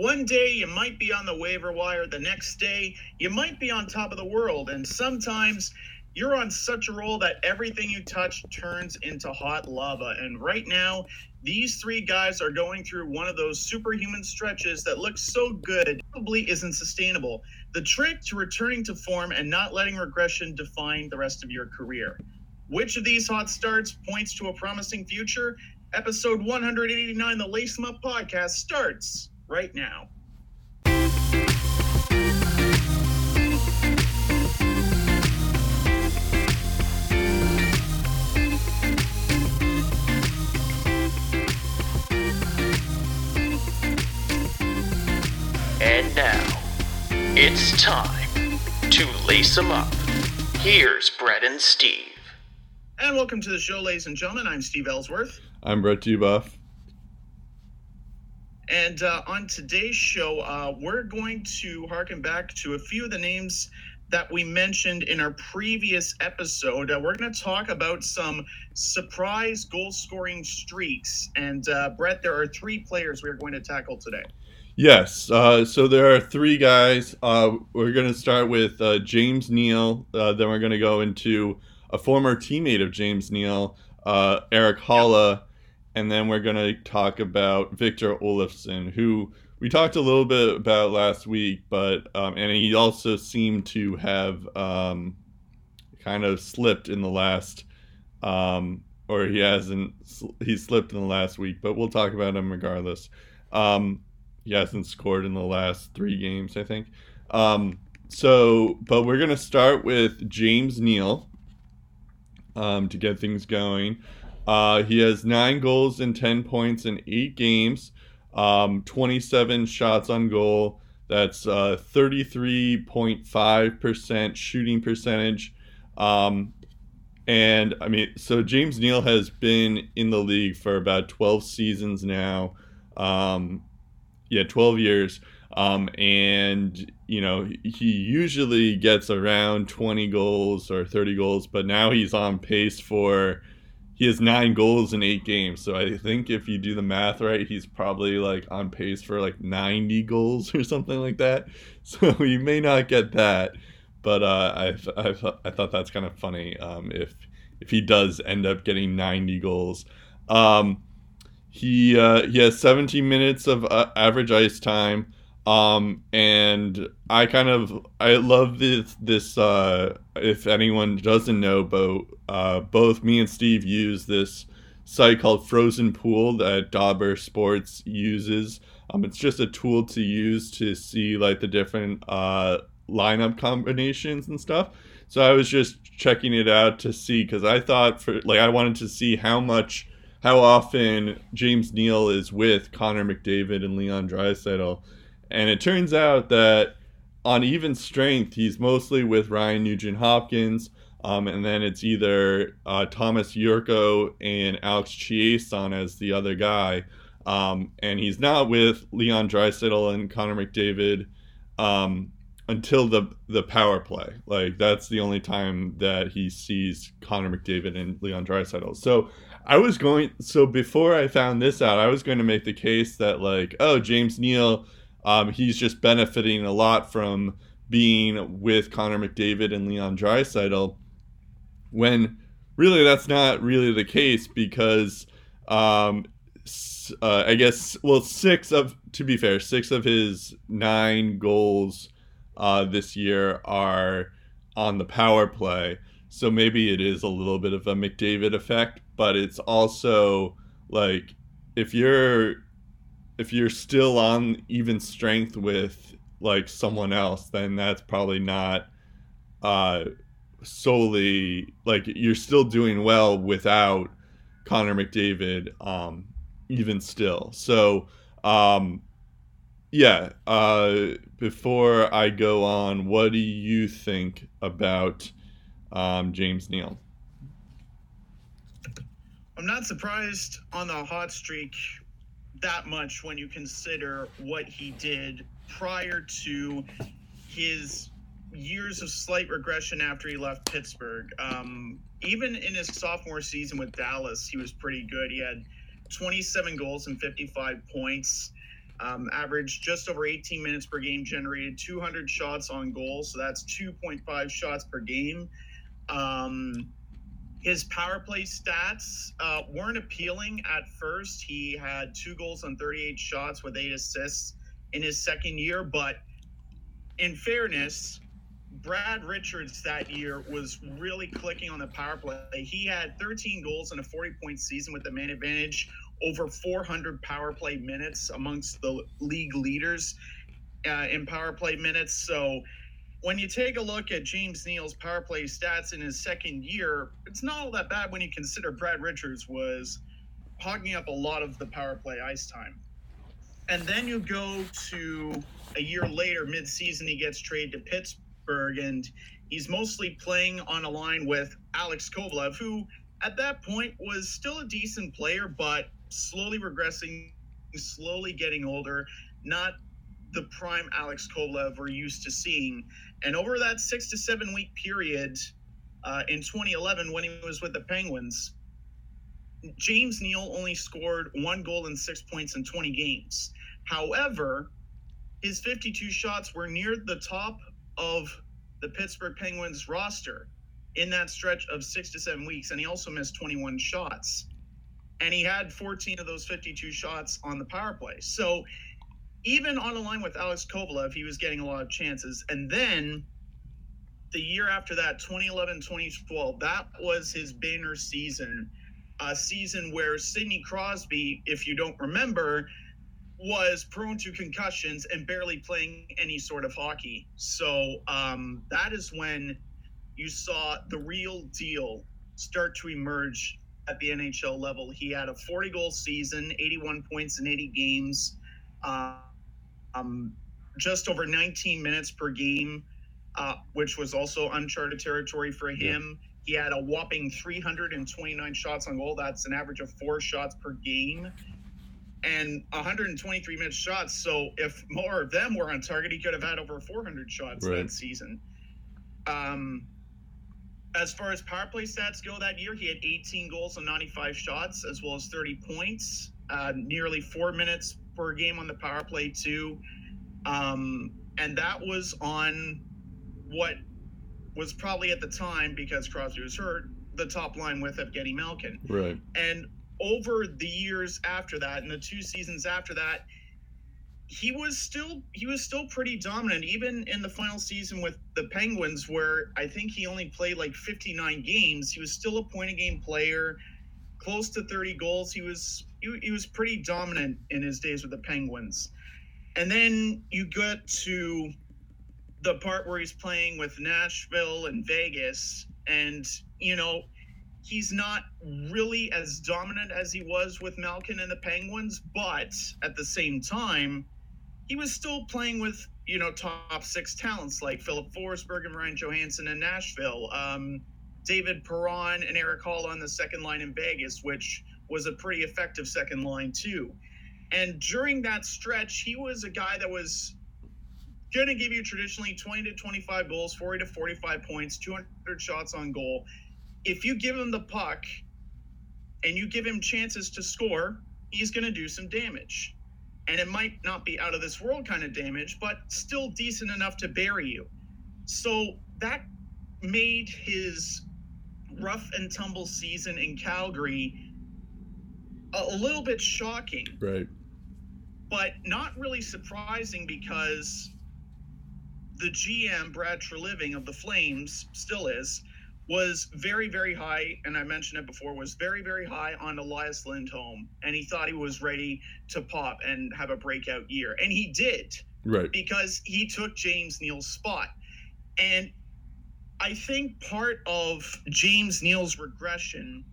One day you might be on the waiver wire, the next day you might be on top of the world, and sometimes you're on such a roll that everything you touch turns into hot lava. And right now, these three guys are going through one of those superhuman stretches that looks so good probably isn't sustainable. The trick to returning to form and not letting regression define the rest of your career. Which of these hot starts points to a promising future? Episode 189, the Lace Up podcast, starts right now. And now, it's time to lace 'em up. Here's Brett and Steve. And welcome to the show, ladies and gentlemen. I'm Steve Ellsworth. I'm Brett Dubuff. And uh, on today's show, uh, we're going to harken back to a few of the names that we mentioned in our previous episode. Uh, we're going to talk about some surprise goal scoring streaks. And uh, Brett, there are three players we are going to tackle today. Yes. Uh, so there are three guys. Uh, we're going to start with James Neal. Then we're going to go into a former teammate of James Neal, Erik Haula. And then we're going to talk about Victor Olofsson, who we talked a little bit about last week, but um, and he also seemed to have um, kind of slipped in the last, um, or he hasn't. He slipped in the last week, but we'll talk about him regardless. Um, he hasn't scored in the last three games, I think. Um, so, but we're gonna start with James Neal um, to get things going. Uh, he has nine goals and ten points in eight games, um, 27 shots on goal. That's uh, 33.5% shooting percentage. Um, and I mean, so James Neal has been in the league for about 12 seasons now. Um, yeah, 12 years. Um, and you know he usually gets around 20 goals or 30 goals, but now he's on pace for he has nine goals in eight games. So I think if you do the math right, he's probably like on pace for like 90 goals or something like that. So you may not get that, but uh, I I, I thought that's kind of funny um, if if he does end up getting 90 goals. Um, he uh, he has 17 minutes of uh, average ice time. Um, and I kind of I love this this uh, if anyone doesn't know, but uh, both me and Steve use this site called Frozen Pool that Dobber Sports uses. Um, it's just a tool to use to see like the different uh, lineup combinations and stuff. So I was just checking it out to see because I thought for like I wanted to see how much how often James Neal is with Connor McDavid and Leon Draisaitl. And it turns out that on even strength, he's mostly with Ryan Nugent Hopkins. Um, and then it's either uh, Thomas Jurco and Alex Chiasson as the other guy. Um, and he's not with Leon Draisaitl and Connor McDavid um, until the the power play. Like that's the only time that he sees Connor McDavid and Leon Draisaitl. So I was going so before I found this out, I was going to make the case that like, oh, James Neal, um, he's just benefiting a lot from being with Connor McDavid and Leon Draisaitl, when really that's not really the case because um, uh, I guess well six of to be fair six of his nine goals uh, this year are on the power play. So maybe it is a little bit of a McDavid effect, but it's also like if you're if you're still on even strength with like someone else, then that's probably not uh solely like you're still doing well without Connor McDavid um even still. So um yeah, uh before I go on, what do you think about um, James Neal. I'm not surprised on the hot streak that much when you consider what he did prior to his years of slight regression after he left Pittsburgh. Um, even in his sophomore season with Dallas, he was pretty good. He had 27 goals and 55 points. Um, averaged just over 18 minutes per game, generated 200 shots on goal, so that's 2.5 shots per game. Um, his power play stats uh, weren't appealing at first. He had two goals on 38 shots with eight assists in his second year, but in fairness, Brad Richards that year was really clicking on the power play. He had 13 goals in a 40 point season with the man advantage, over 400 power play minutes amongst the league leaders uh, in power play minutes. So when you take a look at James Neal's power play stats in his second year, it's not all that bad when you consider Brad Richards was hogging up a lot of the power play ice time. And then you go to a year later, mid-season, he gets traded to Pittsburgh, and he's mostly playing on a line with Alex Kovalev, who at that point was still a decent player, but slowly regressing, slowly getting older, not the prime Alex Kovalev we're used to seeing. And over that six to seven week period uh, in 2011, when he was with the Penguins, James Neal only scored one goal and six points in 20 games. However, his 52 shots were near the top of the Pittsburgh Penguins roster in that stretch of six to seven weeks. And he also missed 21 shots. And he had 14 of those 52 shots on the power play. So even on a line with Alex Kovalev, he was getting a lot of chances. And then the year after that, 2011 2012, that was his banner season. A season where Sidney Crosby, if you don't remember, was prone to concussions and barely playing any sort of hockey. So um, that is when you saw the real deal start to emerge at the NHL level. He had a 40 goal season, 81 points in 80 games, uh, um, just over 19 minutes per game, uh, which was also uncharted territory for him. Yeah. He had a whopping 329 shots on goal. That's an average of four shots per game and 123 minute shots. So if more of them were on target, he could have had over 400 shots right. that season. Um, as far as power play stats go that year, he had 18 goals and 95 shots, as well as 30 points, uh, nearly four minutes per game on the power play, too. Um, and that was on what was probably at the time, because Crosby was hurt, the top line with Evgeny Malkin. Right. And over the years after that and the two seasons after that he was still he was still pretty dominant even in the final season with the penguins where i think he only played like 59 games he was still a point a game player close to 30 goals he was he, he was pretty dominant in his days with the penguins. And then you get to the part where he's playing with nashville and vegas and you know he's not really as dominant as he was with Malkin and the Penguins, but at the same time, he was still playing with you know top six talents like Filip Forsberg and Ryan Johansen in Nashville, um, David Perron and Eric Hall on the second line in Vegas, which was a pretty effective second line too. And during that stretch, he was a guy that was going to give you traditionally 20 to 25 goals, 40 to 45 points, 200 shots on goal if you give him the puck and you give him chances to score, he's going to do some damage. And it might not be out of this world kind of damage, but still decent enough to bury you. So that made his rough and tumble season in Calgary a, little bit shocking. Right. But not really surprising because the GM, Brad Treliving of the Flames, still is, was very, very high, and I mentioned it before, was very, very high on Elias Lindholm, and he thought he was ready to pop and have a breakout year, and he did, right? Because he took James Neal's spot, and I think part of James Neal's regression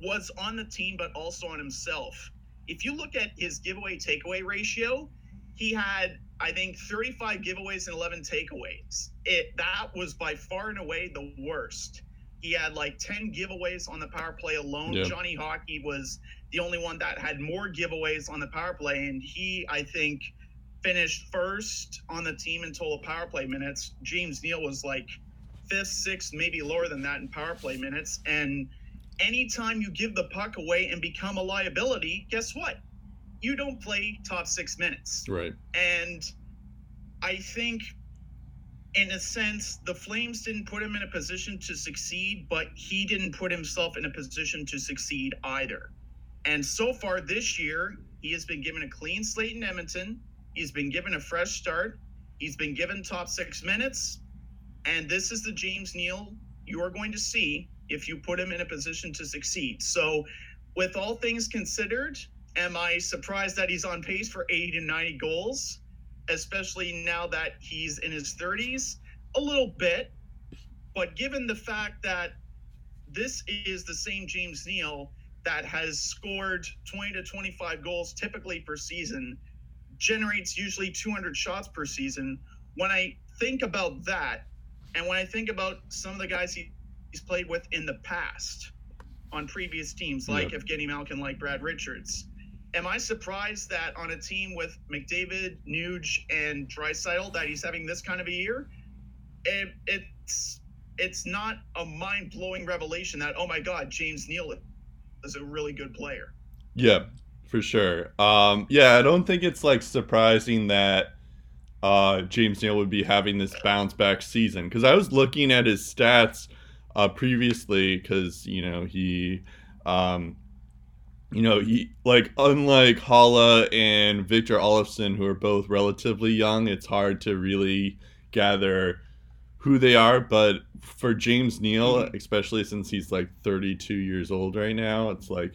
was on the team, but also on himself. If you look at his giveaway takeaway ratio, he had I think 35 giveaways and 11 takeaways. It that was by far and away the worst. He had like 10 giveaways on the power play alone. Yeah. Johnny Hockey was the only one that had more giveaways on the power play, and he I think finished first on the team in total power play minutes. James Neal was like fifth, sixth, maybe lower than that in power play minutes. And anytime you give the puck away and become a liability, guess what? you don't play top six minutes. Right. And I think, in a sense, the Flames didn't put him in a position to succeed, but he didn't put himself in a position to succeed either. And so far this year, he has been given a clean slate in Edmonton. He's been given a fresh start. He's been given top six minutes. And this is the James Neal you are going to see if you put him in a position to succeed. So, with all things considered, am I surprised that he's on pace for 80 to 90 goals, especially now that he's in his 30s? A little bit. But given the fact that this is the same James Neal that has scored 20 to 25 goals typically per season, generates usually 200 shots per season. When I think about that, and when I think about some of the guys he, he's played with in the past on previous teams, like Yep. Evgeny Malkin, like Brad Richards, am I surprised that on a team with McDavid, Nuge, and Draisaitl that he's having this kind of a year? It, it's it's not a mind blowing revelation that oh my god, James Neal is a really good player. Yeah, for sure. Um, yeah, I don't think it's like surprising that uh, James Neal would be having this bounce back season because I was looking at his stats uh, previously because you know he, um, you know he like unlike Haula and Victor Olofsson who are both relatively young, it's hard to really gather who they are. But for James Neal, Mhm. especially since he's like 32 years old right now, it's like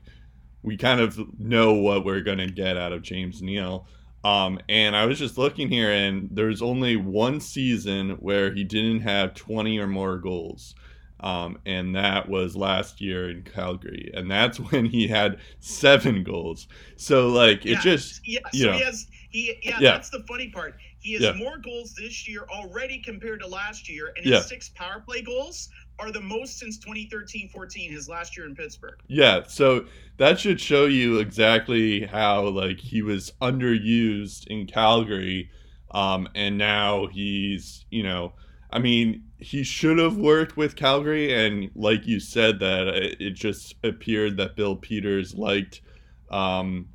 we kind of know what we're going to get out of James Neal. Um, and I was just looking here, and there's only one season where he didn't have 20 or more goals. Um, and that was last year in Calgary. And that's when he had seven goals. So, like, it Yeah, just, yeah. you So know. he has he yeah, Yeah. That's the funny part. He has Yeah. more goals this year already compared to last year, and his six power play goals are the most since 2013-14, his last year in Pittsburgh. Yeah, so that should show you exactly how like he was underused in Calgary, um, and now he's you know, I mean, he should have worked with Calgary, and like you said, that it, it just appeared that Bill Peters liked um,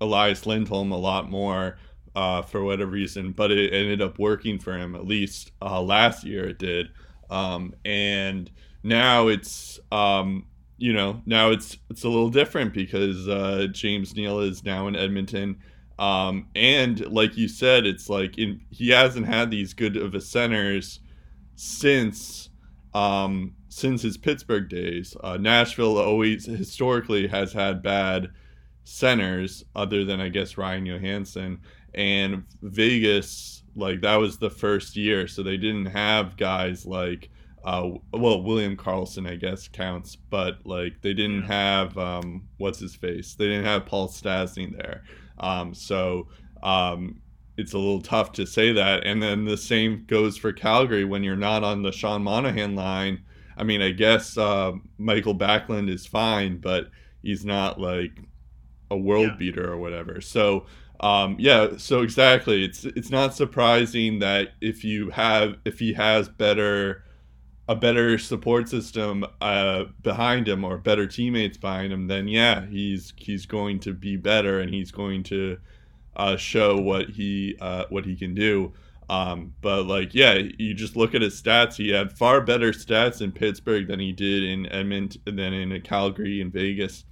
Elias Lindholm a lot more. Uh, for whatever reason, but it ended up working for him at least uh, last year. It did, um, and now it's um, you know now it's it's a little different because uh, James Neal is now in Edmonton, um, and like you said, it's like in, he hasn't had these good of a centers since um, since his Pittsburgh days. Uh, Nashville always historically has had bad centers, other than I guess Ryan Johansen and Vegas. Like that was the first year, so they didn't have guys like uh, well, William Karlsson, I guess, counts, but like they didn't have um, what's his face. They didn't have Paul Stastny there, um, so um, it's a little tough to say that. And then the same goes for Calgary when you're not on the Sean Monahan line. I mean, I guess uh, Mikael Backlund is fine, but he's not like a world Yeah. beater or whatever. So um, yeah, so exactly, it's it's not surprising that if you have if he has better a better support system uh, behind him or better teammates behind him, then yeah, he's he's going to be better and he's going to uh, show what he uh, what he can do. Um, but like, yeah, you just look at his stats. He had far better stats in Pittsburgh than he did in Edmonton, than in Calgary and Vegas,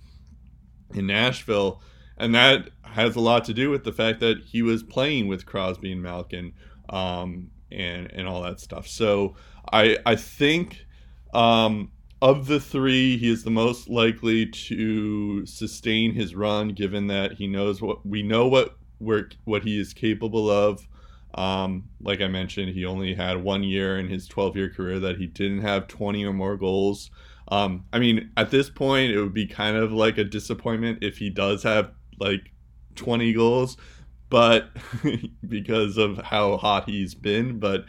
in Nashville, and that has a lot to do with the fact that he was playing with Crosby and Malkin, um, and and all that stuff. So I I think um, of the three, he is the most likely to sustain his run, given that he knows what we know what work what he is capable of. Um, like I mentioned, he only had one year in his 12 year career that he didn't have 20 or more goals. Um, I mean, at this point, it would be kind of like a disappointment if he does have like 20 goals, but because of how hot he's been, but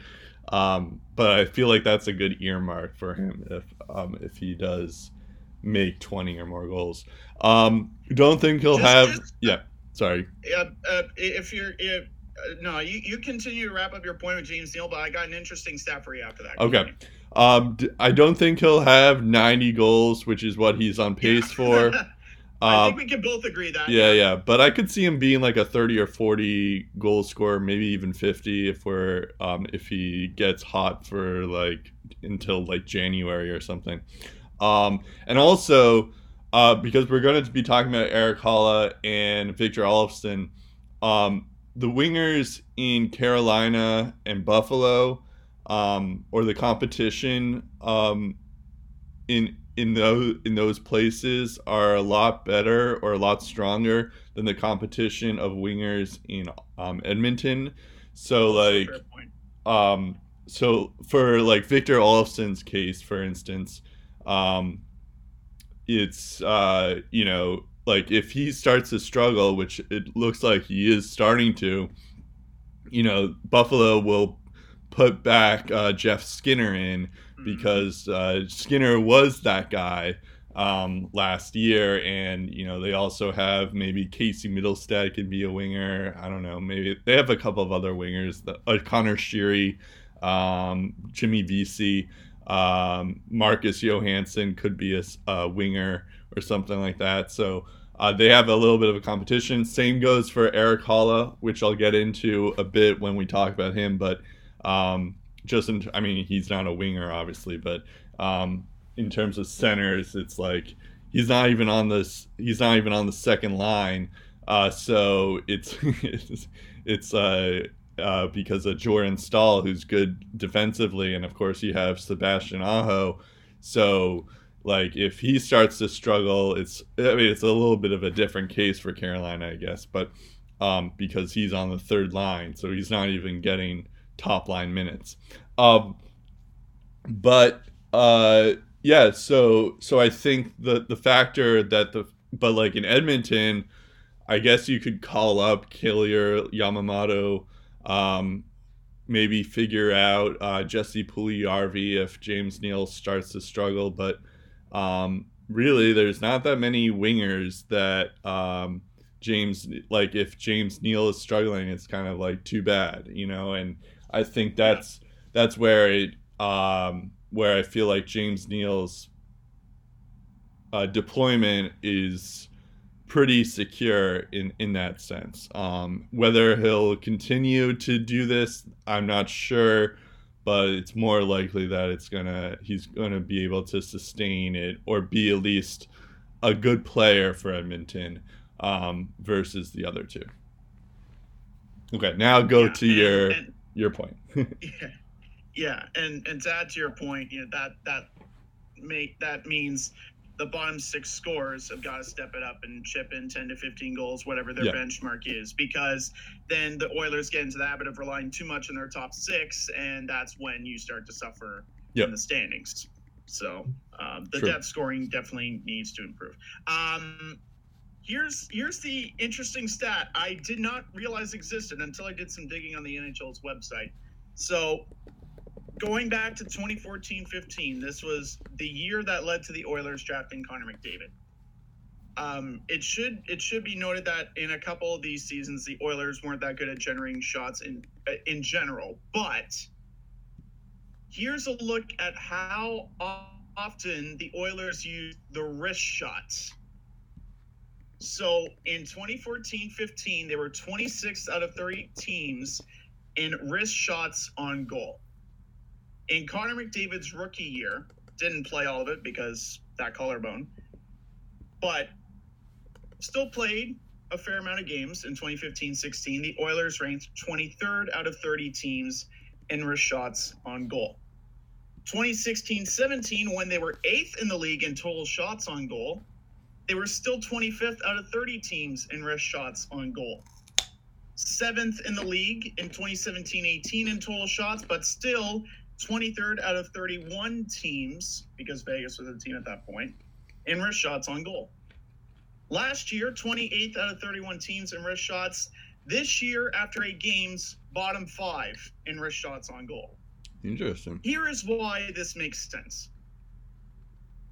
um, but I feel like that's a good earmark for him if um, if he does make 20 or more goals. Um, don't think he'll Just- have just- yeah. Sorry. Yeah, uh, if you're if, uh, no, you, you continue to wrap up your point with James Neal, but I got an interesting stat for you after that. Okay. Um, d- I don't think he'll have 90 goals, which is what he's on pace for. I Uh, think we can both agree that. yeah, yeah, but I could see him being like a thirty or forty goal scorer, maybe even fifty if we're um, if he gets hot for like until like January or something. Um, and also uh, because we're going to be talking about Erik Haula and Victor Olofsson, um, the wingers in Carolina and Buffalo, um, or the competition um, in in those in those places are a lot better or a lot stronger than the competition of wingers in um, Edmonton. So like um so for like Victor Olofsson's case for instance um it's uh you know like if he starts to struggle which it looks like he is starting to you know Buffalo will put back uh, Jeff Skinner in Mhm. because uh, Skinner was that guy um, last year, and you know they also have maybe Casey Mittelstadt can be a winger. I don't know, maybe they have a couple of other wingers. The, uh, Conor Sheary, um, Jimmy Vesey, um, Marcus Johansson could be a winger or something like that. So. Uh, they have a little bit of a competition. Same goes for Erik Haula, which I'll get into a bit when we talk about him. But um, just in, I mean, he's not a winger, obviously, but um, in terms of centers, it's like he's not even on this. He's not even on the second line. Uh, so it's it's, it's uh, uh, because of Jordan Staal, who's good defensively, and of course you have Sebastian Aho. So like if he starts to struggle, it's I mean it's a little bit of a different case for Carolina, I guess, but um, because he's on the third line, so he's not even getting top line minutes. Um, but uh, yeah, so so I think the the factor that the but like in Edmonton, I guess you could call up Kailer Yamamoto, um, maybe figure out uh, Jesse Puljujarvi if James Neal starts to struggle, but um, really there's not that many wingers that um, James like if James Neal is struggling, it's kind of like too bad, you know, and I think that's that's where it um, where I feel like James Neal's uh, deployment is pretty secure in in that sense. Um, whether he'll continue to do this, I'm not sure, but it's more likely that it's gonna he's gonna be able to sustain it or be at least a good player for Edmonton um, versus the other two. Okay, now go Yeah, to and- your and- your point. yeah, yeah, and and to add to your point, you know that that make that means the bottom six scores have got to step it up and chip in 10 to 15 goals, whatever their Yeah. benchmark is, because then the Oilers get into the habit of relying too much on their top six, and that's when you start to suffer in the standings. So um, the True. depth scoring definitely needs to improve. Um, here's here's the interesting stat I did not realize existed until I did some digging on the NHL's website. So going back to 2014-15, this was the year that led to the Oilers drafting Connor McDavid. Um, it should it should be noted that in a couple of these seasons, the Oilers weren't that good at generating shots in uh, in general. But here's a look at how often the Oilers use the wrist shots. So in 2014-15, they were 26th out of 30 teams in wrist shots on goal. In Connor McDavid's rookie year, didn't play all of it because that collarbone, but still played a fair amount of games in 2015-16. The Oilers ranked 23rd out of 30 teams in wrist shots on goal. 2016-17, when they were eighth in the league in total shots on goal, they were still 25th out of 30 teams in wrist shots on goal. Seventh in the league in 2017 18 in total shots, but still 23rd out of 31 teams, because Vegas was a team at that point, in wrist shots on goal. Last year, 28th out of 31 teams in wrist shots. This year, after eight games, bottom five in wrist shots on goal. Interesting. Here is why this makes sense.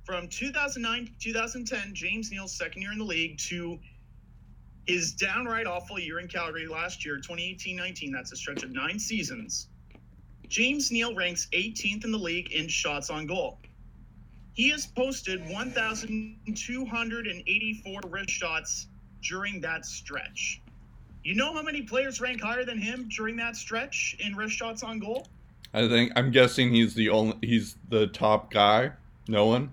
From 2009 to 2010, James Neal's second year in the league, to his downright awful year in Calgary last year, 2018 19, that's a stretch of nine seasons. James Neal ranks 18th in the league in shots on goal. He has posted 1,284 wrist shots during that stretch. You know how many players rank higher than him during that stretch in wrist shots on goal? I think I'm guessing he's the only he's the top guy. No one.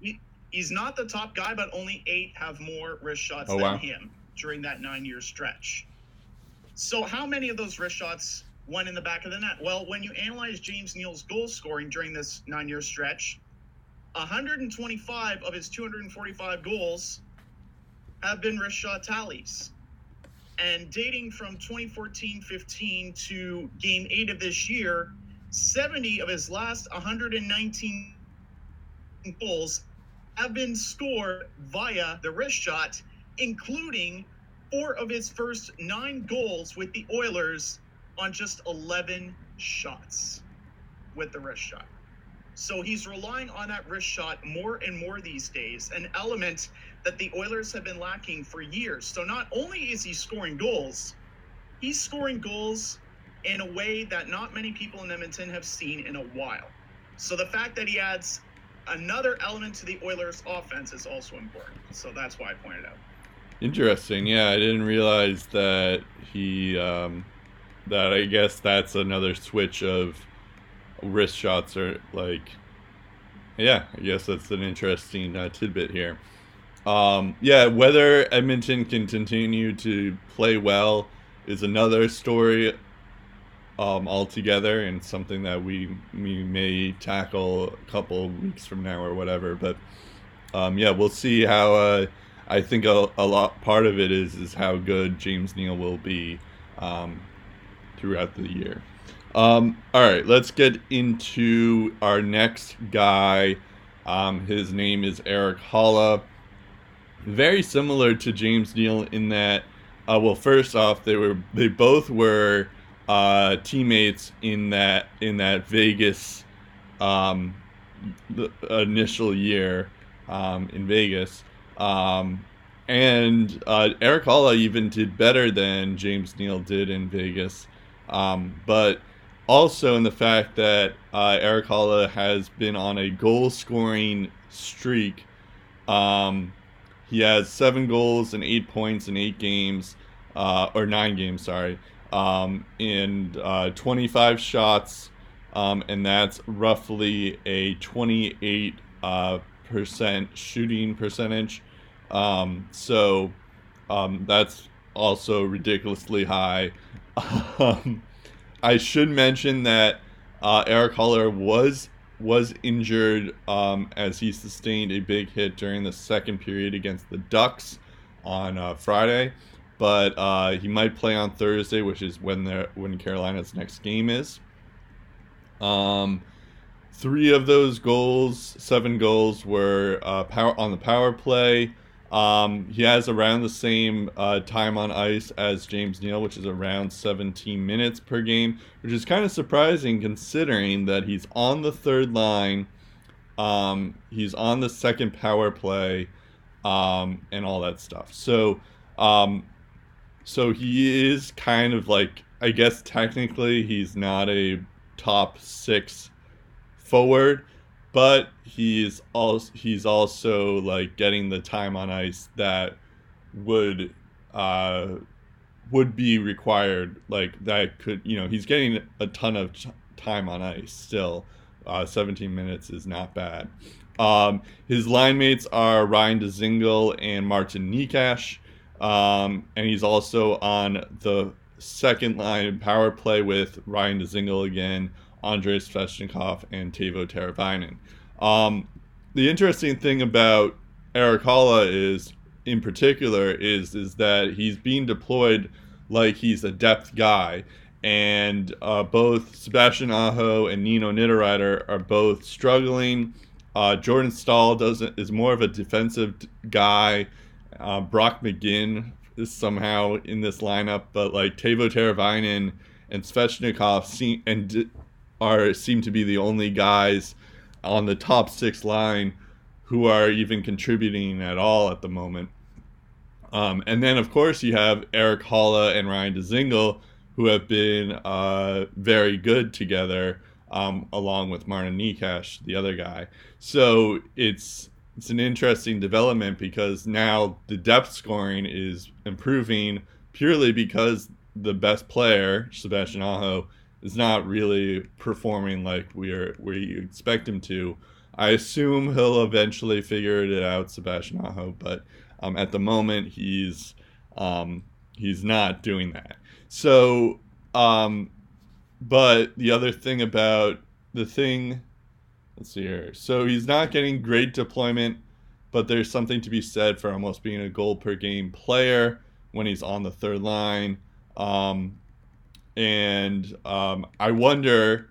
He, he's not the top guy, but only eight have more wrist shots Oh, than wow. him during that nine-year stretch. So, how many of those wrist shots went in the back of the net? Well, when you analyze James Neal's goal scoring during this nine-year stretch, 125 of his 245 goals have been wrist shot tallies. And dating from 2014-15 to game eight of this year, 70 of his last 119 goals have been scored via the wrist shot, including four of his first nine goals with the Oilers on just 11 shots with the wrist shot. So he's relying on that wrist shot more and more these days, an element that the Oilers have been lacking for years. So not only is he scoring goals, he's scoring goals in a way that not many people in Edmonton have seen in a while. So the fact that he adds another element to the Oilers offense is also important. So that's why I pointed out. Interesting. Yeah, I didn't realize that he um, that I guess that's another switch of wrist shots or like yeah, I guess that's an interesting uh, tidbit here. Um, yeah, whether Edmonton can continue to play well is another story um, altogether and something that we we may tackle a couple weeks from now or whatever. But um, yeah, we'll see how. Uh, I think a, a lot part of it is is how good James Neal will be um, throughout the year. Um, all right, let's get into our next guy. Um, his name is Erik Haula. Very similar to James Neal in that, uh, well, first off, they were they both were uh, teammates in that in that Vegas um, initial year um, in Vegas. Um, and uh, Erik Haula even did better than James Neal did in Vegas. Um, but also in the fact that uh, Erik Haula has been on a goal scoring streak. Um, he has seven goals and eight points in eight games, uh, or nine games, sorry, um, and uh, 25 shots, um, and that's roughly a 28 uh, percent shooting percentage. Um, so um, that's also ridiculously high. Um, I should mention that uh, Erik Haula was was injured um, as he sustained a big hit during the second period against the Ducks on uh, Friday, but uh, he might play on Thursday, which is when their when Carolina's next game is. Um, three of those goals, seven goals, were uh, power on the power play. Um, he has around the same uh, time on ice as James Neal, which is around 17 minutes per game, which is kind of surprising considering that he's on the third line, um, he's on the second power play, um, and all that stuff. So, um, so he is kind of like, I guess technically he's not a top six forward, but he's also he's also like getting the time on ice that would uh would be required like that could you know he's getting a ton of time on ice still. Uh 17 minutes is not bad. Um his line mates are Ryan Dzingel and Martin Necas um and he's also on the second line power play with Ryan Dzingel again Andrei Svechnikov and Teuvo Teravainen. Um, the interesting thing about Erik Haula is, in particular, is is that he's being deployed like he's a depth guy, and uh, both Sebastian Aho and Nino Niederreiter are both struggling. Uh, Jordan Staal doesn't is more of a defensive guy. Uh, Brock McGinn is somehow in this lineup, but like Teuvo Teravainen and Svechnikov seem and are seem to be the only guys on the top six line who are even contributing at all at the moment. Um, and then, of course, you have Erik Haula and Ryan Dzingel, who have been uh, very good together um, along with Martin Necas, the other guy. So it's it's an interesting development because now the depth scoring is improving purely because the best player, Sebastian Aho, is not really performing like we are we expect him to. I assume he'll eventually figure it out, Sebastian Aho, but um, at the moment he's um, he's not doing that. So, um, but the other thing about the thing, let's see here. So he's not getting great deployment, but there's something to be said for almost being a goal per game player when he's on the third line. Um, and um, I wonder.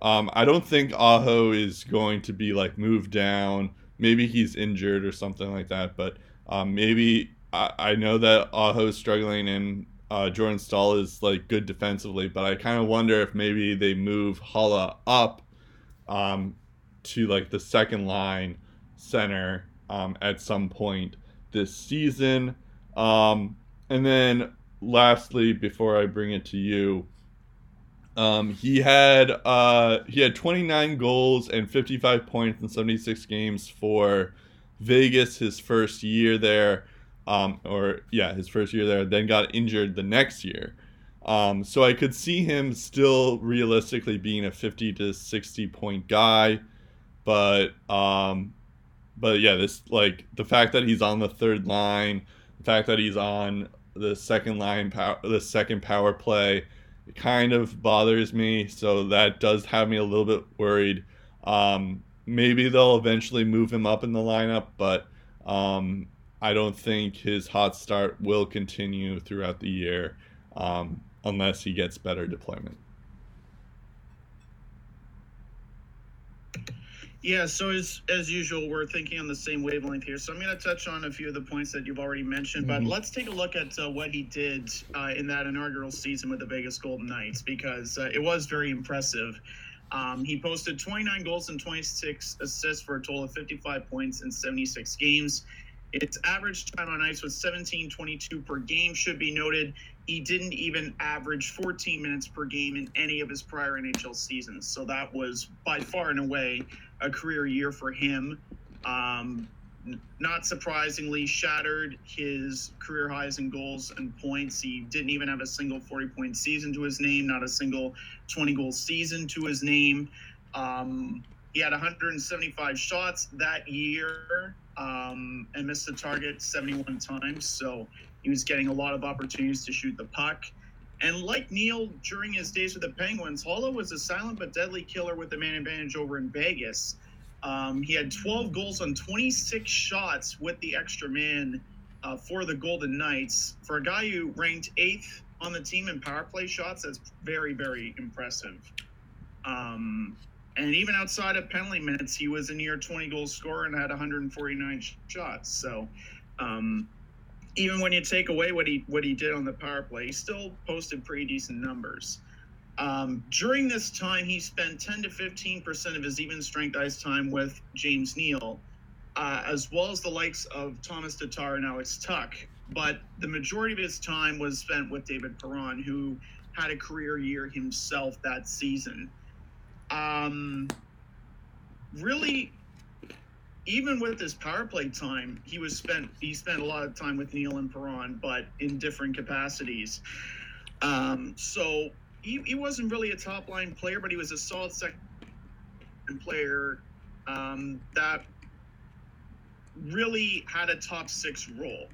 Um, I don't think Aho is going to be like moved down. Maybe he's injured or something like that. But um, maybe I, I know that Aho is struggling and uh, Jordan Staal is like good defensively, but I kind of wonder if maybe they move Haula up um, to like the second line center um, at some point this season. Um, and then lastly, before I bring it to you, um, he had uh, he had 29 goals and 55 points in 76 games for Vegas his first year there, um, or yeah, his first year there. Then got injured the next year. Um, so I could see him still realistically being a 50 to 60 point guy, but um, but yeah, this like the fact that he's on the third line, the fact that he's on the second line power, the second power play it kind of bothers me. So that does have me a little bit worried. Um, maybe they'll eventually move him up in the lineup, but um, I don't think his hot start will continue throughout the year um, unless he gets better deployment. Yeah, so as as usual, we're thinking on the same wavelength here. So I'm going to touch on a few of the points that you've already mentioned, mm-hmm. but let's take a look at uh, what he did uh, in that inaugural season with the Vegas Golden Knights because uh, it was very impressive. Um, he posted 29 goals and 26 assists for a total of 55 points in 76 games. Its average time on ice was 17:22 per game. Should be noted, he didn't even average 14 minutes per game in any of his prior NHL seasons. So that was by far and away a career year for him. Um, not surprisingly, shattered his career highs in goals and points. He didn't even have a single 40 point season to his name, not a single 20 goal season to his name. Um, he had 175 shots that year um, and missed the target 71 times. So he was getting a lot of opportunities to shoot the puck. And like Neal during his days with the Penguins, Haula was a silent but deadly killer with the man advantage over in Vegas. Um, he had 12 goals on 26 shots with the extra man uh, for the Golden Knights. For a guy who ranked eighth on the team in power play shots, that's very, very impressive. Um, and even outside of penalty minutes, he was a near 20 goal scorer and had 149 shots. So, um, even when you take away what he what he did on the power play, he still posted pretty decent numbers. Um, during this time, he spent 10 to 15 percent of his even strength ice time with James Neal, uh, as well as the likes of Thomas Tatar and Alex Tuch. But the majority of his time was spent with David Perron, who had a career year himself that season. Um, really, even with his power play time, he was spent he spent a lot of time with Neal and Perron, but in different capacities. Um, so he, he wasn't really a top line player, but he was a solid second player um, that really had a top six role.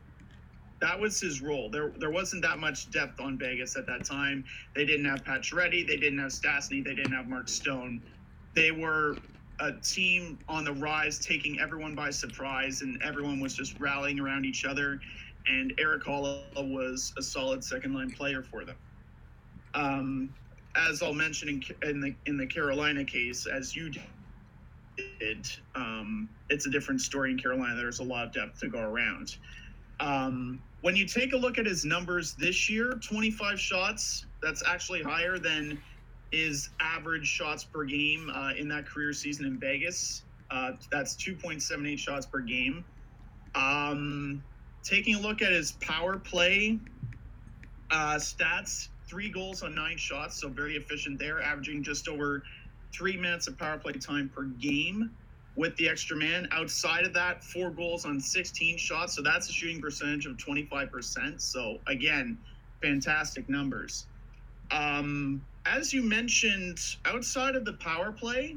That was his role. There, there wasn't that much depth on Vegas at that time. They didn't have Pacioretty, they didn't have Stastny, they didn't have Mark Stone. They were a team on the rise, taking everyone by surprise, and everyone was just rallying around each other. And Erik Haula was a solid second line player for them. Um, as I'll mention in, in, the in the Carolina case, as you did, um, it's a different story in Carolina. There's a lot of depth to go around. Um, when you take a look at his numbers this year, 25 shots, that's actually higher than is average shots per game uh, in that career season in Vegas. Uh, that's 2.78 shots per game. Um, taking a look at his power play uh, stats, three goals on nine shots, so very efficient there, averaging just over three minutes of power play time per game with the extra man. Outside of that, four goals on 16 shots. So that's a shooting percentage of 25%. So again, fantastic numbers. Um, as you mentioned, outside of the power play,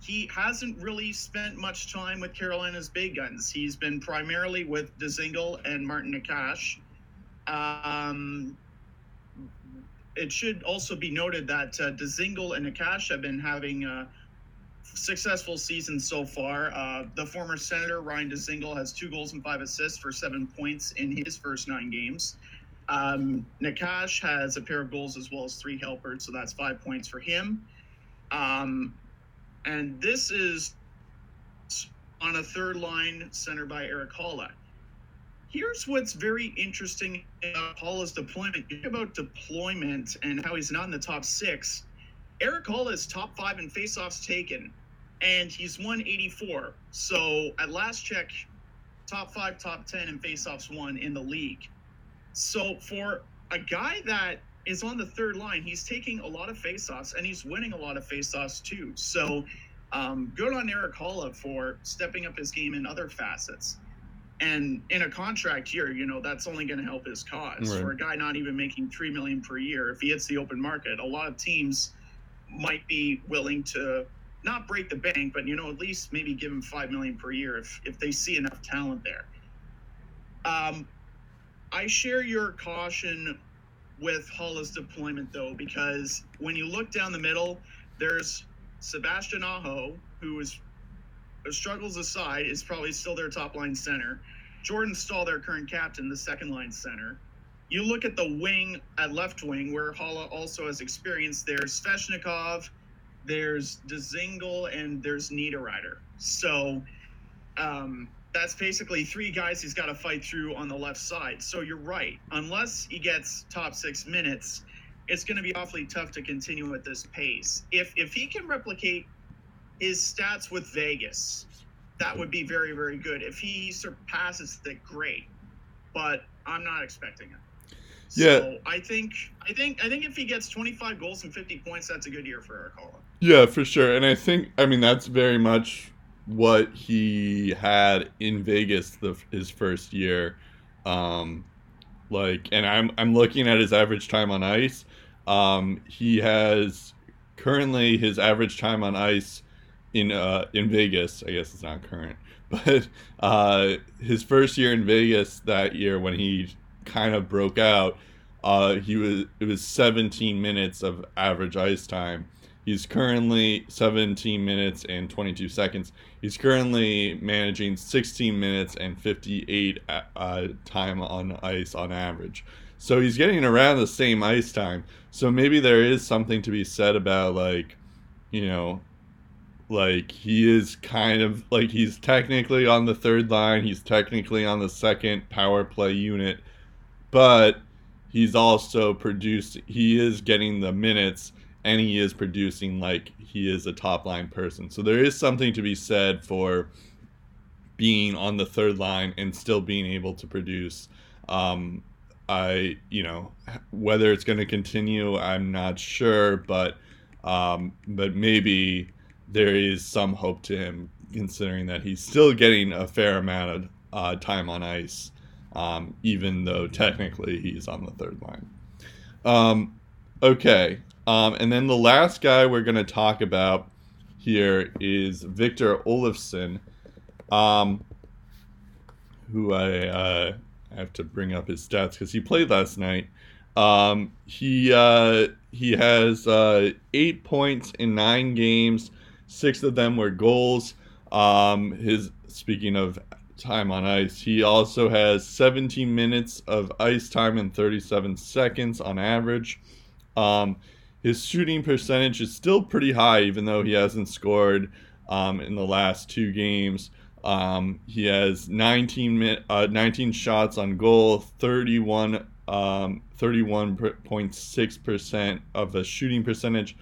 he hasn't really spent much time with Carolina's big guns. He's been primarily with Dzingel and Martin Necas. Um, it should also be noted that uh, Dzingel and Necas have been having a successful seasons so far. Uh, the former Senator Ryan Dzingel has two goals and five assists for seven points in his first nine games. Um, Necas has a pair of goals as well as three helpers, so that's five points for him. Um, and this is on a third line center by Erik Haula. Here's what's very interesting about Haula's deployment. Think about deployment and how he's not in the top six. Erik Haula is top five in faceoffs taken, and he's 184. So at last check, top five, top 10 in faceoffs won in the league. So for a guy that is on the third line, he's taking a lot of faceoffs and he's winning a lot of faceoffs too. So um, good on Erik Haula for stepping up his game in other facets. And in a contract year, you know, that's only going to help his cause. Right. For a guy not even making three million per year, if he hits the open market, a lot of teams might be willing to not break the bank, but you know, at least maybe give him five million per year if if they see enough talent there. Um, I share your caution with Haula's deployment though, because when you look down the middle, there's Sebastian Aho, who is struggles aside, is probably still their top line center. Jordan Staal, their current captain, the second line center. You look at the wing at left wing, where Haula also has experience. There's Svechnikov, there's Dzingel, and there's Niederreiter. So um, that's basically three guys he's got to fight through on the left side. So you're right. Unless he gets top six minutes, it's going to be awfully tough to continue at this pace. If if he can replicate his stats with Vegas, that would be very very good. If he surpasses that, great. But I'm not expecting it. Yeah. So I think I think I think if he gets 25 goals and 50 points, that's a good year for Haula. Yeah, for sure. And I think, I mean, that's very much what he had in Vegas the, his first year. Um, like, and I'm I'm looking at his average time on ice. Um, he has currently his average time on ice in uh in Vegas. I guess it's not current, but uh, his first year in Vegas that year when he kind of broke out, uh, he was it was 17 minutes of average ice time. He's currently 17 minutes and 22 seconds. He's currently managing 16 minutes and 58 uh, time on ice on average. So he's getting around the same ice time. So maybe there is something to be said about like, you know, like he is kind of like he's technically on the third line, he's technically on the second power play unit, but he's also produced he is getting the minutes and he is producing like he is a top line person. So there is something to be said for being on the third line and still being able to produce. Um, I, you know, whether it's going to continue, I'm not sure, but um, but maybe there is some hope to him considering that he's still getting a fair amount of uh, time on ice, um, even though technically he's on the third line. Um, okay, um, and then the last guy we're going to talk about here is Victor Olofsson, um, who I uh, have to bring up his stats because he played last night. Um, he uh, he has uh, eight points in nine games. Six of them were goals. Um, his speaking of time on ice, he also has 17 minutes of ice time and 37 seconds on average. Um, his shooting percentage is still pretty high, even though he hasn't scored um, in the last two games. Um, he has 19, uh, 19 shots on goal, 31, um, 31.6% of a shooting percentage.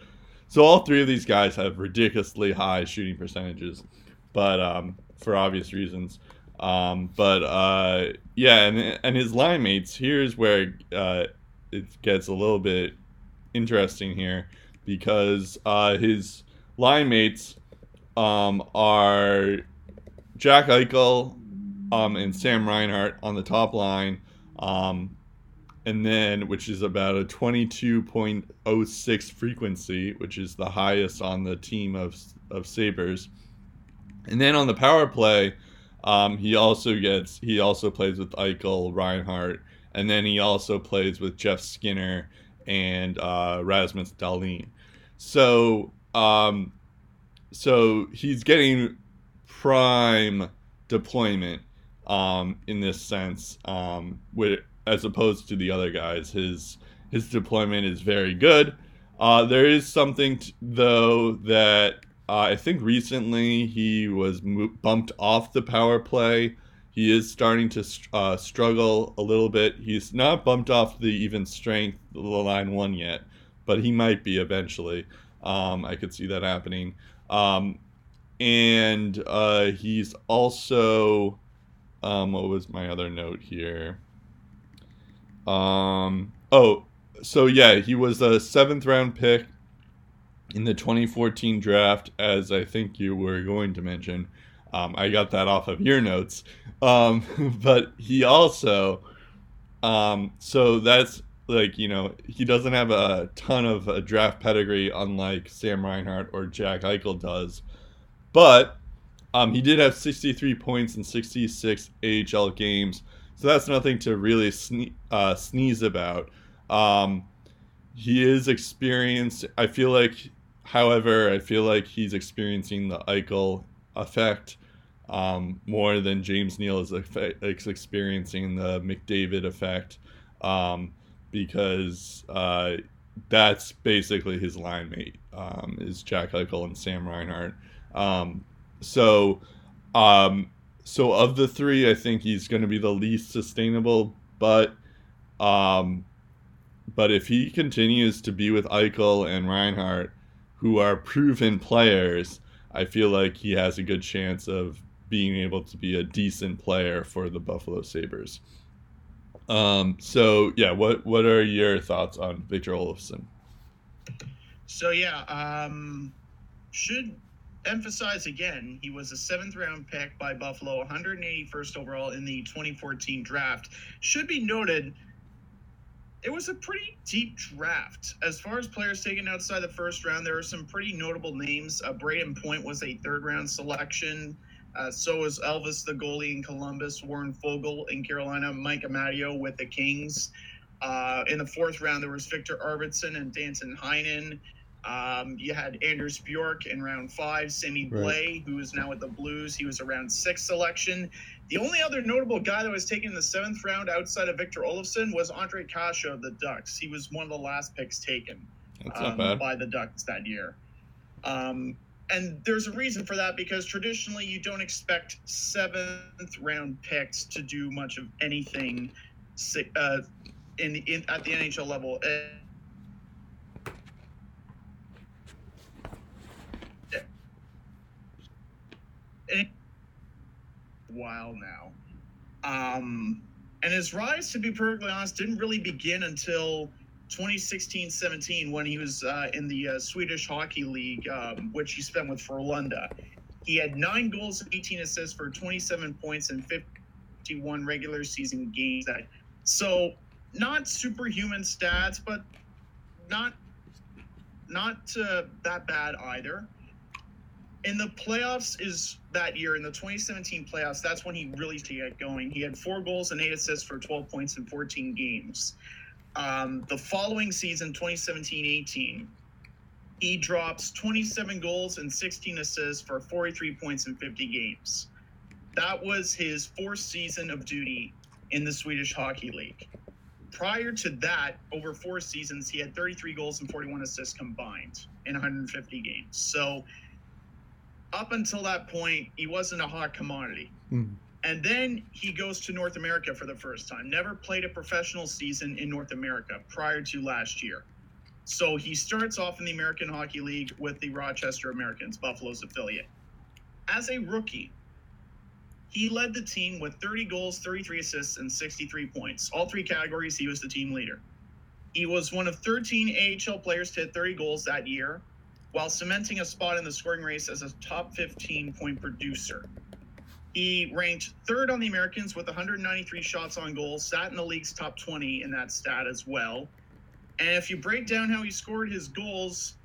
So all three of these guys have ridiculously high shooting percentages, but um, for obvious reasons. Um, but uh, yeah, and and his line mates. Here's where uh, it gets a little bit interesting here because uh, his line mates um, are Jack Eichel um, and Sam Reinhart on the top line. Um, and then, which is about a 22.06 frequency, which is the highest on the team of, of Sabres. And then on the power play, um, he also gets he also plays with Eichel, Reinhart, and then he also plays with Jeff Skinner and uh, Rasmus Dahlin. So um, so he's getting prime deployment um, in this sense, um, with, as opposed to the other guys. His his deployment is very good. Uh, there is something t- though that uh, I think recently he was mo- bumped off the power play. He is starting to uh, struggle a little bit. He's not bumped off the even strength the line one yet, but he might be eventually. Um, I could see that happening. Um, and uh, he's also, um, what was my other note here? Um, oh, so yeah, he was a seventh round pick in the 2014 draft, as I think you were going to mention. Um, I got that off of your notes. Um, but he also, um, so that's like, you know, he doesn't have a ton of a draft pedigree, unlike Sam Reinhart or Jack Eichel does. But um, he did have 63 points in 66 AHL games. So that's nothing to really sne- uh, sneeze about. Um, he is experienced. I feel like, however, I feel like he's experiencing the Eichel effect um, more than James Neal is, is experiencing the McDavid effect um, because uh, that's basically his line mate um, is Jack Eichel and Sam Reinhart. Um, so, um, so of the three, I think he's going to be the least sustainable. But, um, but if he continues to be with Eichel and Reinhart, who are proven players, I feel like he has a good chance of being able to be a decent player for the Buffalo Sabres. Um, so yeah, what what are your thoughts on Victor Olofsson? So yeah, um, should emphasize again, he was a seventh round pick by Buffalo, 181st overall in the 2014 draft. Should be noted, it was a pretty deep draft. As far as players taken outside the first round, there are some pretty notable names. Uh, Brayden Point was a third round selection. Uh, so was Elvis the goalie in Columbus, Warren Foegele in Carolina, Mike Amadio with the Kings. Uh, in the fourth round, there was Victor Arvidsson and Danton Heinen. Um, you had Anders Bjork in round five, Sammy Blais, right. who is now with the Blues. He was a round six selection. The only other notable guy that was taken in the seventh round outside of Victor Olofsson was Andre Kase of the Ducks. He was one of the last picks taken um, by the Ducks that year. Um, and there's a reason for that because traditionally you don't expect seventh round picks to do much of anything uh, in, in at the NHL level. While now. Um, and his rise, to be perfectly honest, didn't really begin until 2016-17 when he was uh, in the uh, Swedish Hockey League, um, which he spent with Frölunda. He had nine goals and 18 assists for 27 points in 51 regular season games. So not superhuman stats, but not not uh, that bad either in the playoffs is that year in the 2017 playoffs that's when he really get going. He had four goals and eight assists for 12 points in 14 games. Um, the following season 2017-18 he drops 27 goals and 16 assists for 43 points in 50 games. That was his fourth season of duty in the swedish hockey league. Prior to that over four seasons he had 33 goals and 41 assists combined in 150 games. So up until that point, he wasn't a hot commodity. Mm. And then he goes to North America for the first time. Never played a professional season in North America prior to last year. So he starts off in the American Hockey League with the Rochester Americans, Buffalo's affiliate. As a rookie, he led the team with 30 goals, 33 assists, and 63 points. All three categories, he was the team leader. He was one of 13 AHL players to hit 30 goals that year while cementing a spot in the scoring race as a top 15 point producer. He ranked third on the Americans with 193 shots on goal, sat in the league's top 20 in that stat as well. And if you break down how he scored his goals,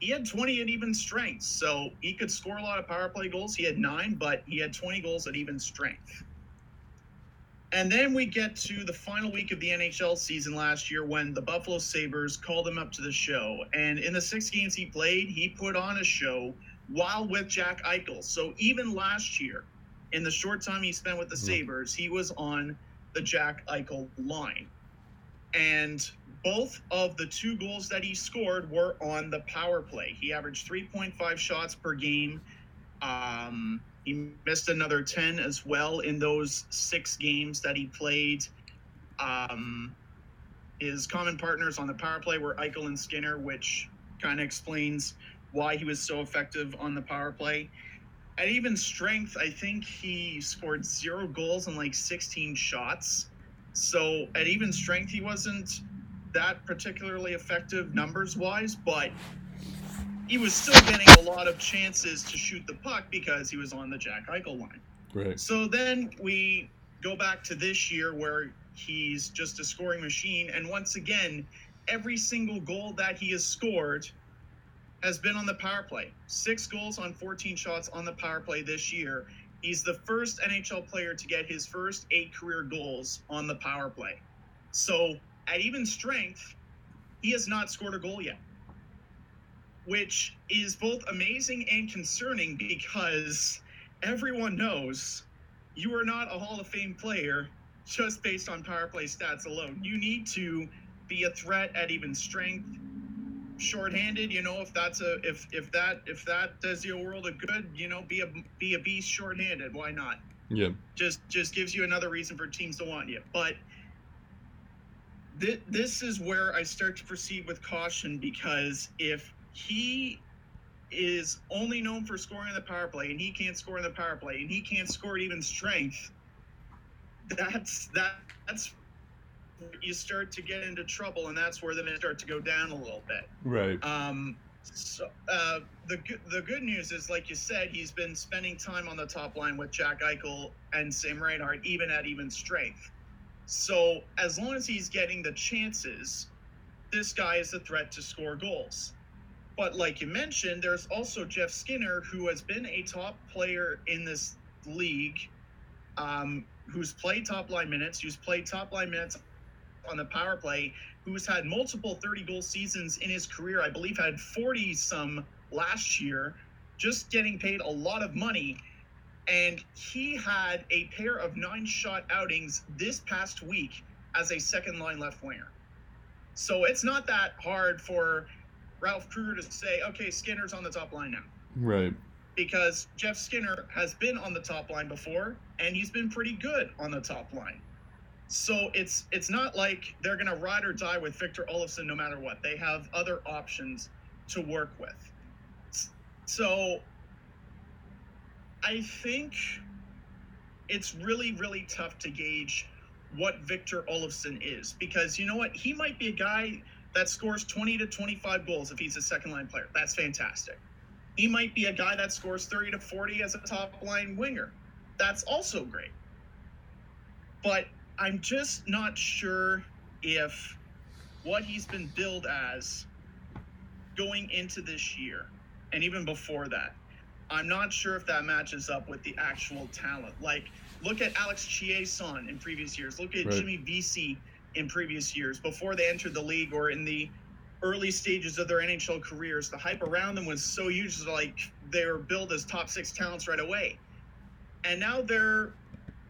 he had 20 at even strength. So he could score a lot of power play goals. He had nine, but he had 20 goals at even strength. And then we get to the final week of the NHL season last year when the Buffalo Sabres called him up to the show. And in the six games he played, he put on a show while with Jack Eichel. So even last year, in the short time he spent with the Sabres, he was on the Jack Eichel line. And both of the two goals that he scored were on the power play. He averaged 3.5 shots per game. Um, he missed another 10 as well in those six games that he played. Um, his common partners on the power play were Eichel and Skinner, which kind of explains why he was so effective on the power play. At even strength, I think he scored zero goals and like 16 shots. So at even strength, he wasn't that particularly effective numbers wise, but he was still getting a lot of chances to shoot the puck because he was on the Jack Eichel line. Right. So then we go back to this year where he's just a scoring machine. And once again, every single goal that he has scored has been on the power play. Six goals on 14 shots on the power play this year. He's the first NHL player to get his first eight career goals on the power play. So at even strength, he has not scored a goal yet, which is both amazing and concerning because everyone knows you are not a Hall of Fame player just based on power play stats alone. You need to be a threat at even strength. Shorthanded, you know, if that's a if if that if that does you a world of good, you know, be a be a beast shorthanded. Why not? Yeah. Just just gives you another reason for teams to want you. But th- this is where I start to proceed with caution because if he is only known for scoring on the power play and he can't score in the power play and he can't score at even strength, that's that that's where you start to get into trouble and that's where the minutes start to go down a little bit. Right. Um, so uh, the good the good news is, like you said, he's been spending time on the top line with Jack Eichel and Sam Reinhart, even at even strength. So as long as he's getting the chances, this guy is a threat to score goals. But like you mentioned, there's also Jeff Skinner, who has been a top player in this league, um, who's played top line minutes, who's played top line minutes on the power play, who's had multiple 30 goal seasons in his career. I believe had 40 some last year, just getting paid a lot of money. And he had a pair of nine shot outings this past week as a second line left winger. So it's not that hard for Ralph Krueger to say, okay, Skinner's on the top line now. Right. Because Jeff Skinner has been on the top line before, and he's been pretty good on the top line. So it's it's not like they're gonna ride or die with Victor Olofsson no matter what. They have other options to work with. So I think it's really, really tough to gauge what Victor Olofsson is because you know what? He might be a guy that scores 20 to 25 goals if he's a second line player. That's fantastic. He might be a guy that scores 30 to 40 as a top line winger. That's also great. But I'm just not sure if what he's been billed as going into this year and even before that, I'm not sure if that matches up with the actual talent. Like, look at Alex Chiasson in previous years. Look at Right. Jimmy Vesey in previous years before they entered the league or in the early stages of their NHL careers. The hype around them was so huge, like they were billed as top six talents right away. And now they're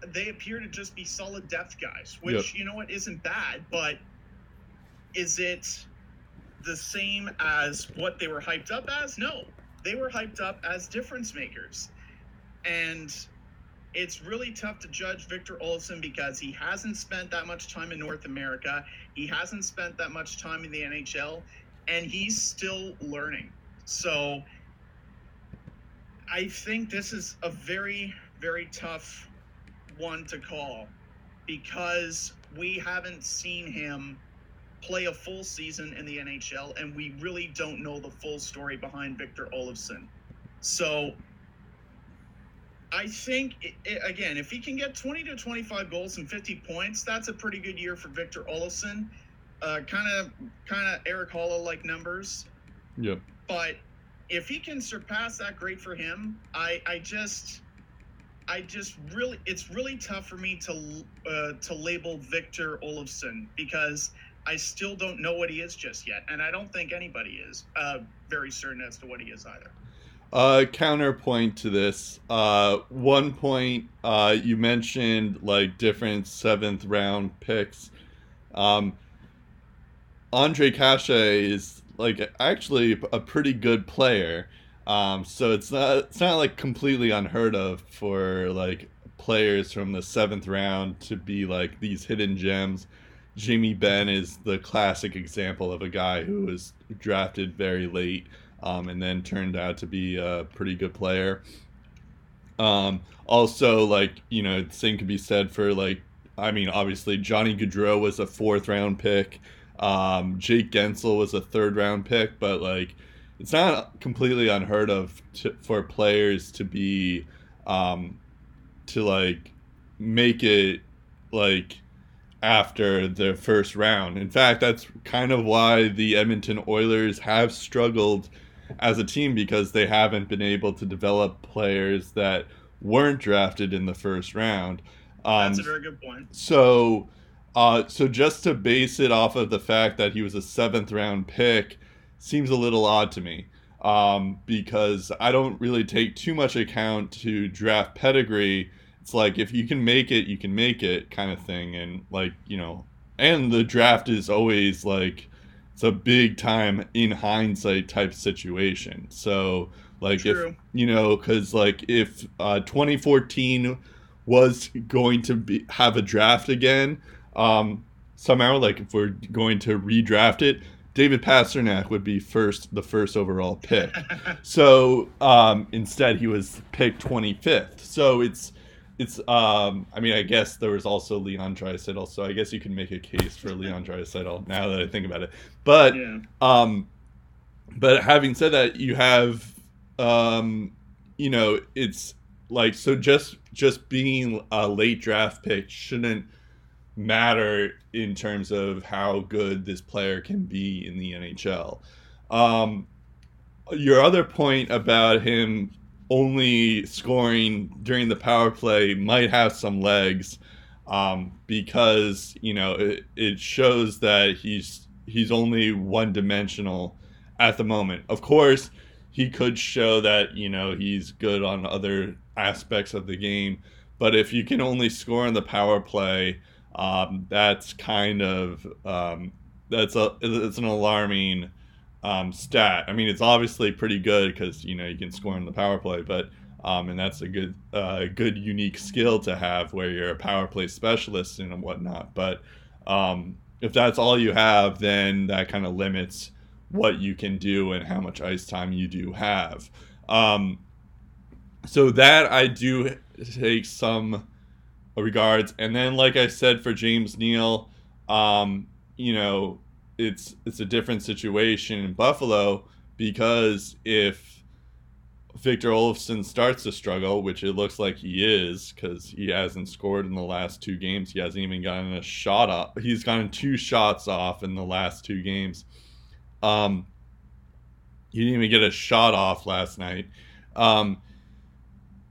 they appear to just be solid depth guys, which you know what isn't bad, but is it the same as what they were hyped up as? No. They were hyped up as difference makers. And it's really tough to judge Victor Olofsson because he hasn't spent that much time in North America. He hasn't spent that much time in the NHL, and he's still learning. So I think this is a very, very tough one to call because we haven't seen him play a full season in the NHL, and we really don't know the full story behind Victor Olofsson. So I think it, it, again, if he can get 20 to 25 goals and 50 points, that's a pretty good year for Victor Olofsson. Kind of, kind of Erik Haula like numbers. Yep. But if he can surpass that, great for him. I, I just, I just really, it's really tough for me to, uh, to label Victor Olofsson because I still don't know what he is just yet, and I don't think anybody is uh, very certain as to what he is either. Uh, counterpoint to this, uh, one point uh, you mentioned like different seventh round picks. Um, Andre Kase is like actually a pretty good player. Um, so it's not it's not like completely unheard of for like players from the seventh round to be like these hidden gems. Jamie Benn is the classic example of a guy who was drafted very late um, and then turned out to be a pretty good player. Um, also, like you know, the same could be said for like, I mean, obviously Johnny Gaudreau was a fourth round pick. Um, Jake Guentzel was a third round pick, but like, it's not completely unheard of to, for players to be, um, to like, make it like after the first round. In fact, that's kind of why the Edmonton Oilers have struggled as a team because they haven't been able to develop players that weren't drafted in the first round. Um, That's a very good point. So, uh, so just to base it off of the fact that he was a seventh round pick seems a little odd to me um, because I don't really take too much account to draft pedigree. It's like if you can make it, you can make it kind of thing, and like you know, and the draft is always like it's a big time in hindsight type situation. So like True. if you know because like if uh, 2014 was going to be have a draft again um, somehow like if we're going to redraft it David Pastrnak would be first the first overall pick. so um, instead he was picked 25th. So it's it's um I mean I guess there was also Leon Draisaitl, so I guess you can make a case for Leon Draisaitl now that I think about it. But yeah. um but having said that, you have um you know, it's like so just just being a late draft pick shouldn't matter in terms of how good this player can be in the NHL. Um your other point about him only scoring during the power play might have some legs um, because you know it, it shows that he's he's only one dimensional at the moment. Of course, he could show that you know he's good on other aspects of the game, but if you can only score in the power play, um, that's kind of um, that's a it's an alarming um, stat. I mean, it's obviously pretty good because you know you can score in the power play, but um, and that's a good uh, good unique skill to have where you're a power play specialist and whatnot. But um, if that's all you have, then that kind of limits what you can do and how much ice time you do have. Um, so that I do take some regards, and then like I said for James Neal, um, you know it's it's a different situation in Buffalo because if Victor Olofsson starts to struggle, which it looks like he is, because he hasn't scored in the last two games. He hasn't even gotten a shot off. He's gotten two shots off in the last two games. Um, he didn't even get a shot off last night. Um,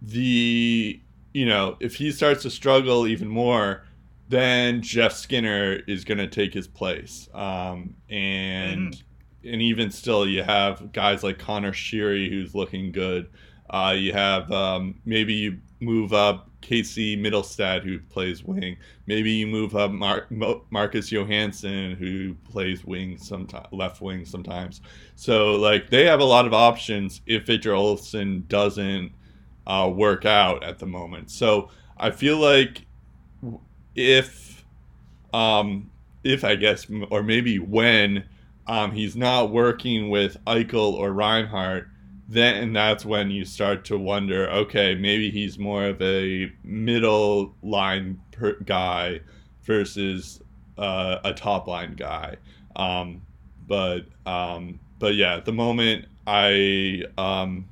the you know if he starts to struggle even more, then Jeff Skinner is going to take his place. Um, and mm-hmm. and even still, you have guys like Conor Sheary who's looking good. Uh, you have um, maybe you move up Casey Mittelstadt who plays wing. Maybe you move up Mar- Marcus Johansson who plays wing sometimes, left wing sometimes. So like they have a lot of options if Victor Olofsson doesn't uh, work out at the moment. So I feel like if um if I guess or maybe when um he's not working with Eichel or Reinhart, then that's when you start to wonder, okay, maybe he's more of a middle line guy versus uh, a top line guy. Um, but um, but yeah, at the moment I um,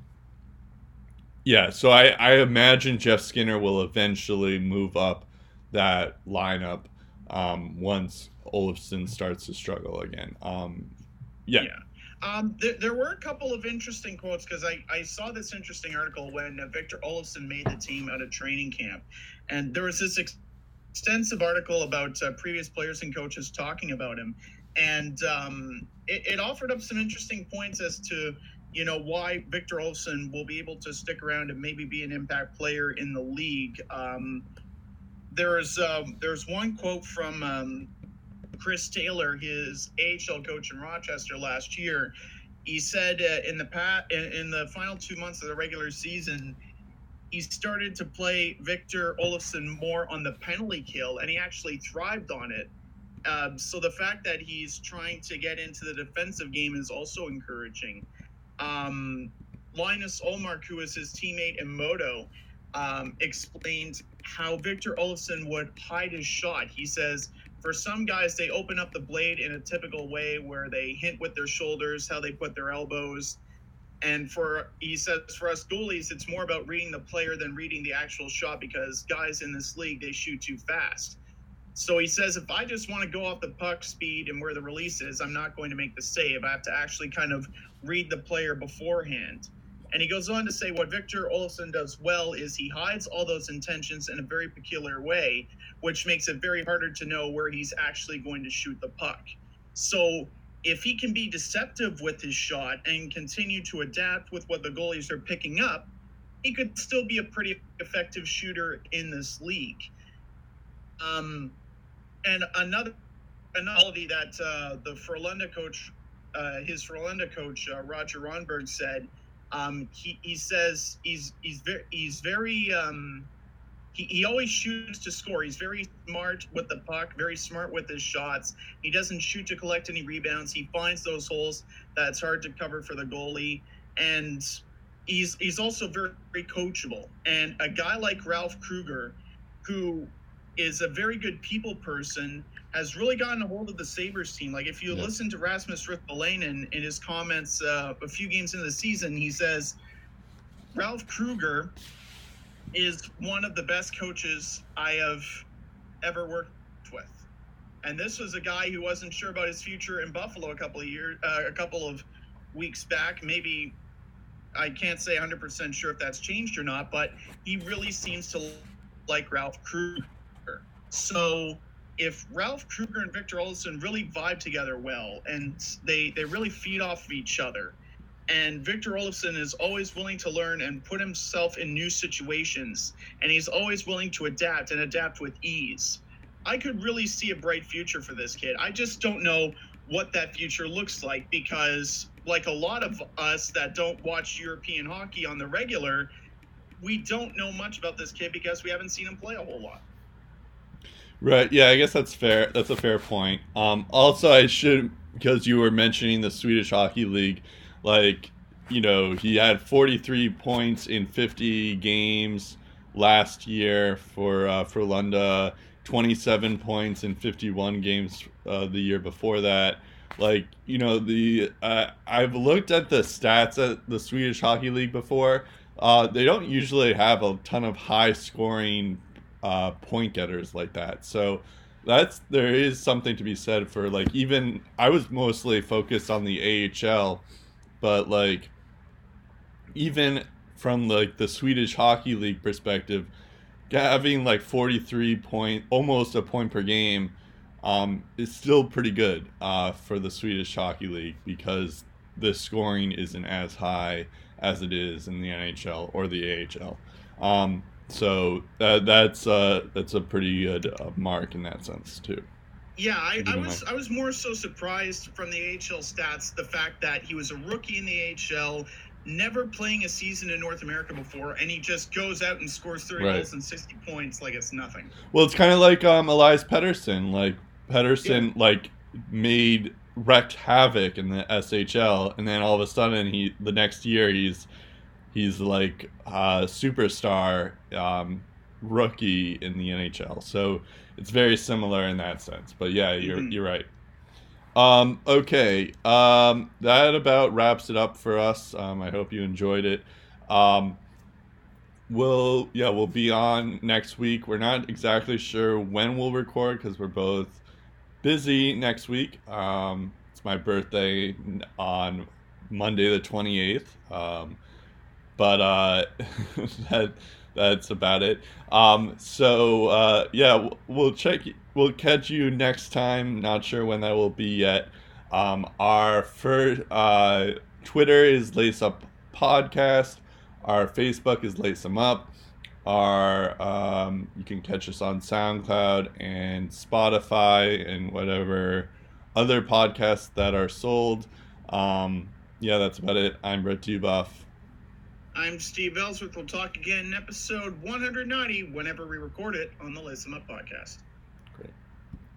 yeah, so I, I imagine Jeff Skinner will eventually move up that lineup um, once Olofsson starts to struggle again. Um, yeah. yeah. Um, there, there, were a couple of interesting quotes because I, I saw this interesting article when uh, Victor Olofsson made the team out of training camp. And there was this ex- extensive article about uh, previous players and coaches talking about him. And um, it, it offered up some interesting points as to you know why Victor Olofsson will be able to stick around and maybe be an impact player in the league. Um, there's um, there's one quote from um, Chris Taylor, his AHL coach in Rochester last year. He said uh, in the past, in, in, the final two months of the regular season, he started to play Victor Olofsson more on the penalty kill, and he actually thrived on it. Um, so the fact that he's trying to get into the defensive game is also encouraging. Um, Linus Ullmark, who is his teammate in MoDo, um, explained how Victor Olsson would hide his shot. He says, for some guys, they open up the blade in a typical way where they hint with their shoulders, how they put their elbows. And for, he says, for us goalies, it's more about reading the player than reading the actual shot because guys in this league, they shoot too fast. So he says, if I just want to go off the puck speed and where the release is, I'm not going to make the save. I have to actually kind of read the player beforehand. And he goes on to say what Victor Olofsson does well is he hides all those intentions in a very peculiar way, which makes it very harder to know where he's actually going to shoot the puck. So if he can be deceptive with his shot and continue to adapt with what the goalies are picking up, he could still be a pretty effective shooter in this league. Um, and another analogy that uh, the Frölunda coach, uh, his Frölunda coach uh, Roger Rönnberg said um, he, he says he's he's very he's very um, he, he always shoots to score. He's very smart with the puck, very smart with his shots. He doesn't shoot to collect any rebounds. He finds those holes that's hard to cover for the goalie, and he's he's also very, very coachable. And a guy like Ralph Krueger, who is a very good people person, has really gotten a hold of the Sabres team. Like if you listen to Rasmus Ristolainen in his comments uh, a few games into the season, he says Ralph Krueger is one of the best coaches I have ever worked with. And this was a guy who wasn't sure about his future in Buffalo a couple of years, uh, a couple of weeks back. Maybe I can't say 100% sure if that's changed or not, but he really seems to like Ralph Krueger. So if Ralph Krueger and Victor Olofsson really vibe together well and they they really feed off of each other, and Victor Olofsson is always willing to learn and put himself in new situations, and he's always willing to adapt and adapt with ease. I could really see a bright future for this kid. I just don't know what that future looks like because, like a lot of us that don't watch European hockey on the regular, we don't know much about this kid because we haven't seen him play a whole lot. Right. Yeah, I guess that's fair. That's a fair point. Um, also, I should because you were mentioning the Swedish Hockey League, like you know he had 43 points in 50 games last year for uh, Frölunda, 27 points in 51 games uh, the year before that. Like you know the uh, I've looked at the stats at the Swedish Hockey League before. Uh, they don't usually have a ton of high scoring uh, point getters like that. So that's there is something to be said for like even I was mostly focused on the AHL, but like even from like the Swedish Hockey League perspective, having like 43 point almost a point per game um, is still pretty good uh, for the Swedish Hockey League because the scoring isn't as high as it is in the NHL or the AHL. Um, so that, that's uh, that's a pretty good uh, mark in that sense too. Yeah, I, I was I was more so surprised from the AHL stats the fact that he was a rookie in the AHL, never playing a season in North America before, and he just goes out and scores thirty right. goals and sixty points like it's nothing. Well, it's kind of like um, Elias Pettersson. Like Pettersson, yeah. like made wrecked havoc in the SHL, and then all of a sudden he the next year he's he's like a superstar um, rookie in the NHL. So it's very similar in that sense. But yeah, you're mm-hmm. you're right. Um, okay. Um, that about wraps it up for us. Um, I hope you enjoyed it. Um, we'll yeah we'll be on next week. We're not exactly sure when we'll record because we're both busy next week. Um, it's my birthday on Monday the twenty eighth. But uh, that that's about it. Um, so uh, yeah, we'll check. We'll catch you next time. Not sure when that will be yet. Um, our first uh, Twitter is Lace Up Podcast. Our Facebook is Lace Them Up. Our um, you can catch us on SoundCloud and Spotify and whatever other podcasts that are sold. Um, yeah, that's about it. I'm Brett Dubuff. I'm Steve Ellsworth. We'll talk again in episode 190 whenever we record it on the Listen Up podcast.